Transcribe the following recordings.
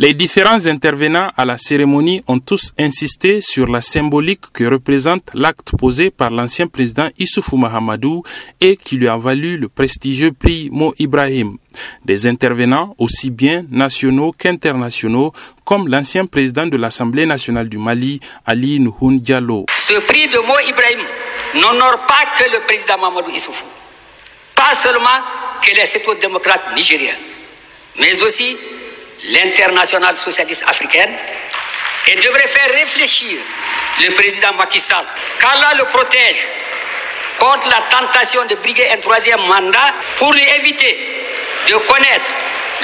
Les différents intervenants à la cérémonie ont tous insisté sur la symbolique que représente l'acte posé par l'ancien président Issoufou Mahamadou et qui lui a valu le prestigieux prix Mo Ibrahim. Des intervenants aussi bien nationaux qu'internationaux, comme l'ancien président de l'Assemblée nationale du Mali, Ali Nouhoun Diallo. Ce prix de Mo Ibrahim n'honore pas que le président Mahamadou Issoufou, pas seulement que les démocrates nigériens, mais aussi l'internationale socialiste africaine et devrait faire réfléchir le président Macky Sall qu'Allah le protège contre la tentation de briguer un troisième mandat pour lui éviter de connaître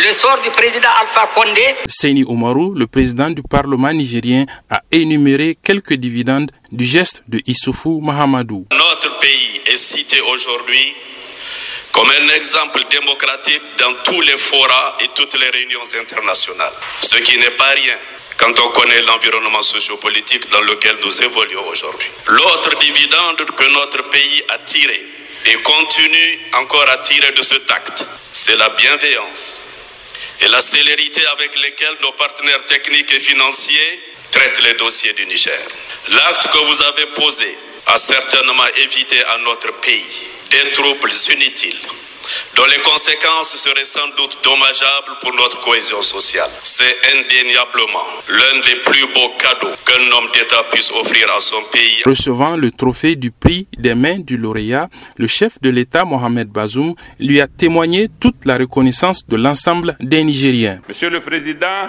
le sort du président Alpha Condé. Seini Oumarou, le président du Parlement nigérien, a énuméré quelques dividendes du geste de Issoufou Mahamadou. Notre pays est cité aujourd'hui comme un exemple démocratique dans tous les forats et toutes les réunions internationales. Ce qui n'est pas rien quand on connaît l'environnement sociopolitique dans lequel nous évoluons aujourd'hui. L'autre dividende que notre pays a tiré et continue encore à tirer de ce acte, c'est la bienveillance et la célérité avec lesquelles nos partenaires techniques et financiers traitent les dossiers du Niger. L'acte que vous avez posé a certainement évité à notre pays des troubles inutiles dont les conséquences seraient sans doute dommageables pour notre cohésion sociale. C'est indéniablement l'un des plus beaux cadeaux qu'un homme d'État puisse offrir à son pays. Recevant le trophée du prix des mains du lauréat, le chef de l'État Mohamed Bazoum lui a témoigné toute la reconnaissance de l'ensemble des Nigériens. Monsieur le Président,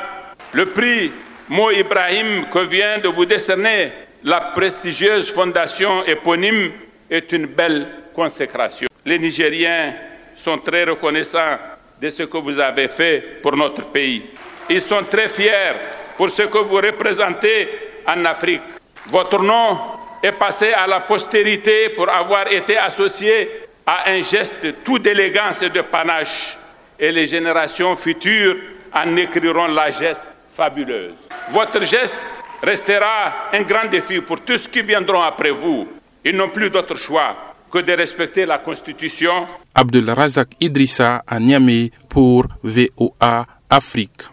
le prix Mo Ibrahim que vient de vous décerner la prestigieuse fondation éponyme est une belle Les Nigériens sont très reconnaissants de ce que vous avez fait pour notre pays. Ils sont très fiers pour ce que vous représentez en Afrique. Votre nom est passé à la postérité pour avoir été associé à un geste tout d'élégance et de panache. Et les générations futures en écriront la geste fabuleuse. Votre geste restera un grand défi pour tous ceux qui viendront après vous. Ils n'ont plus d'autre choix que de respecter la Constitution. Abdel Razak Idrissa à Niamey pour VOA Afrique.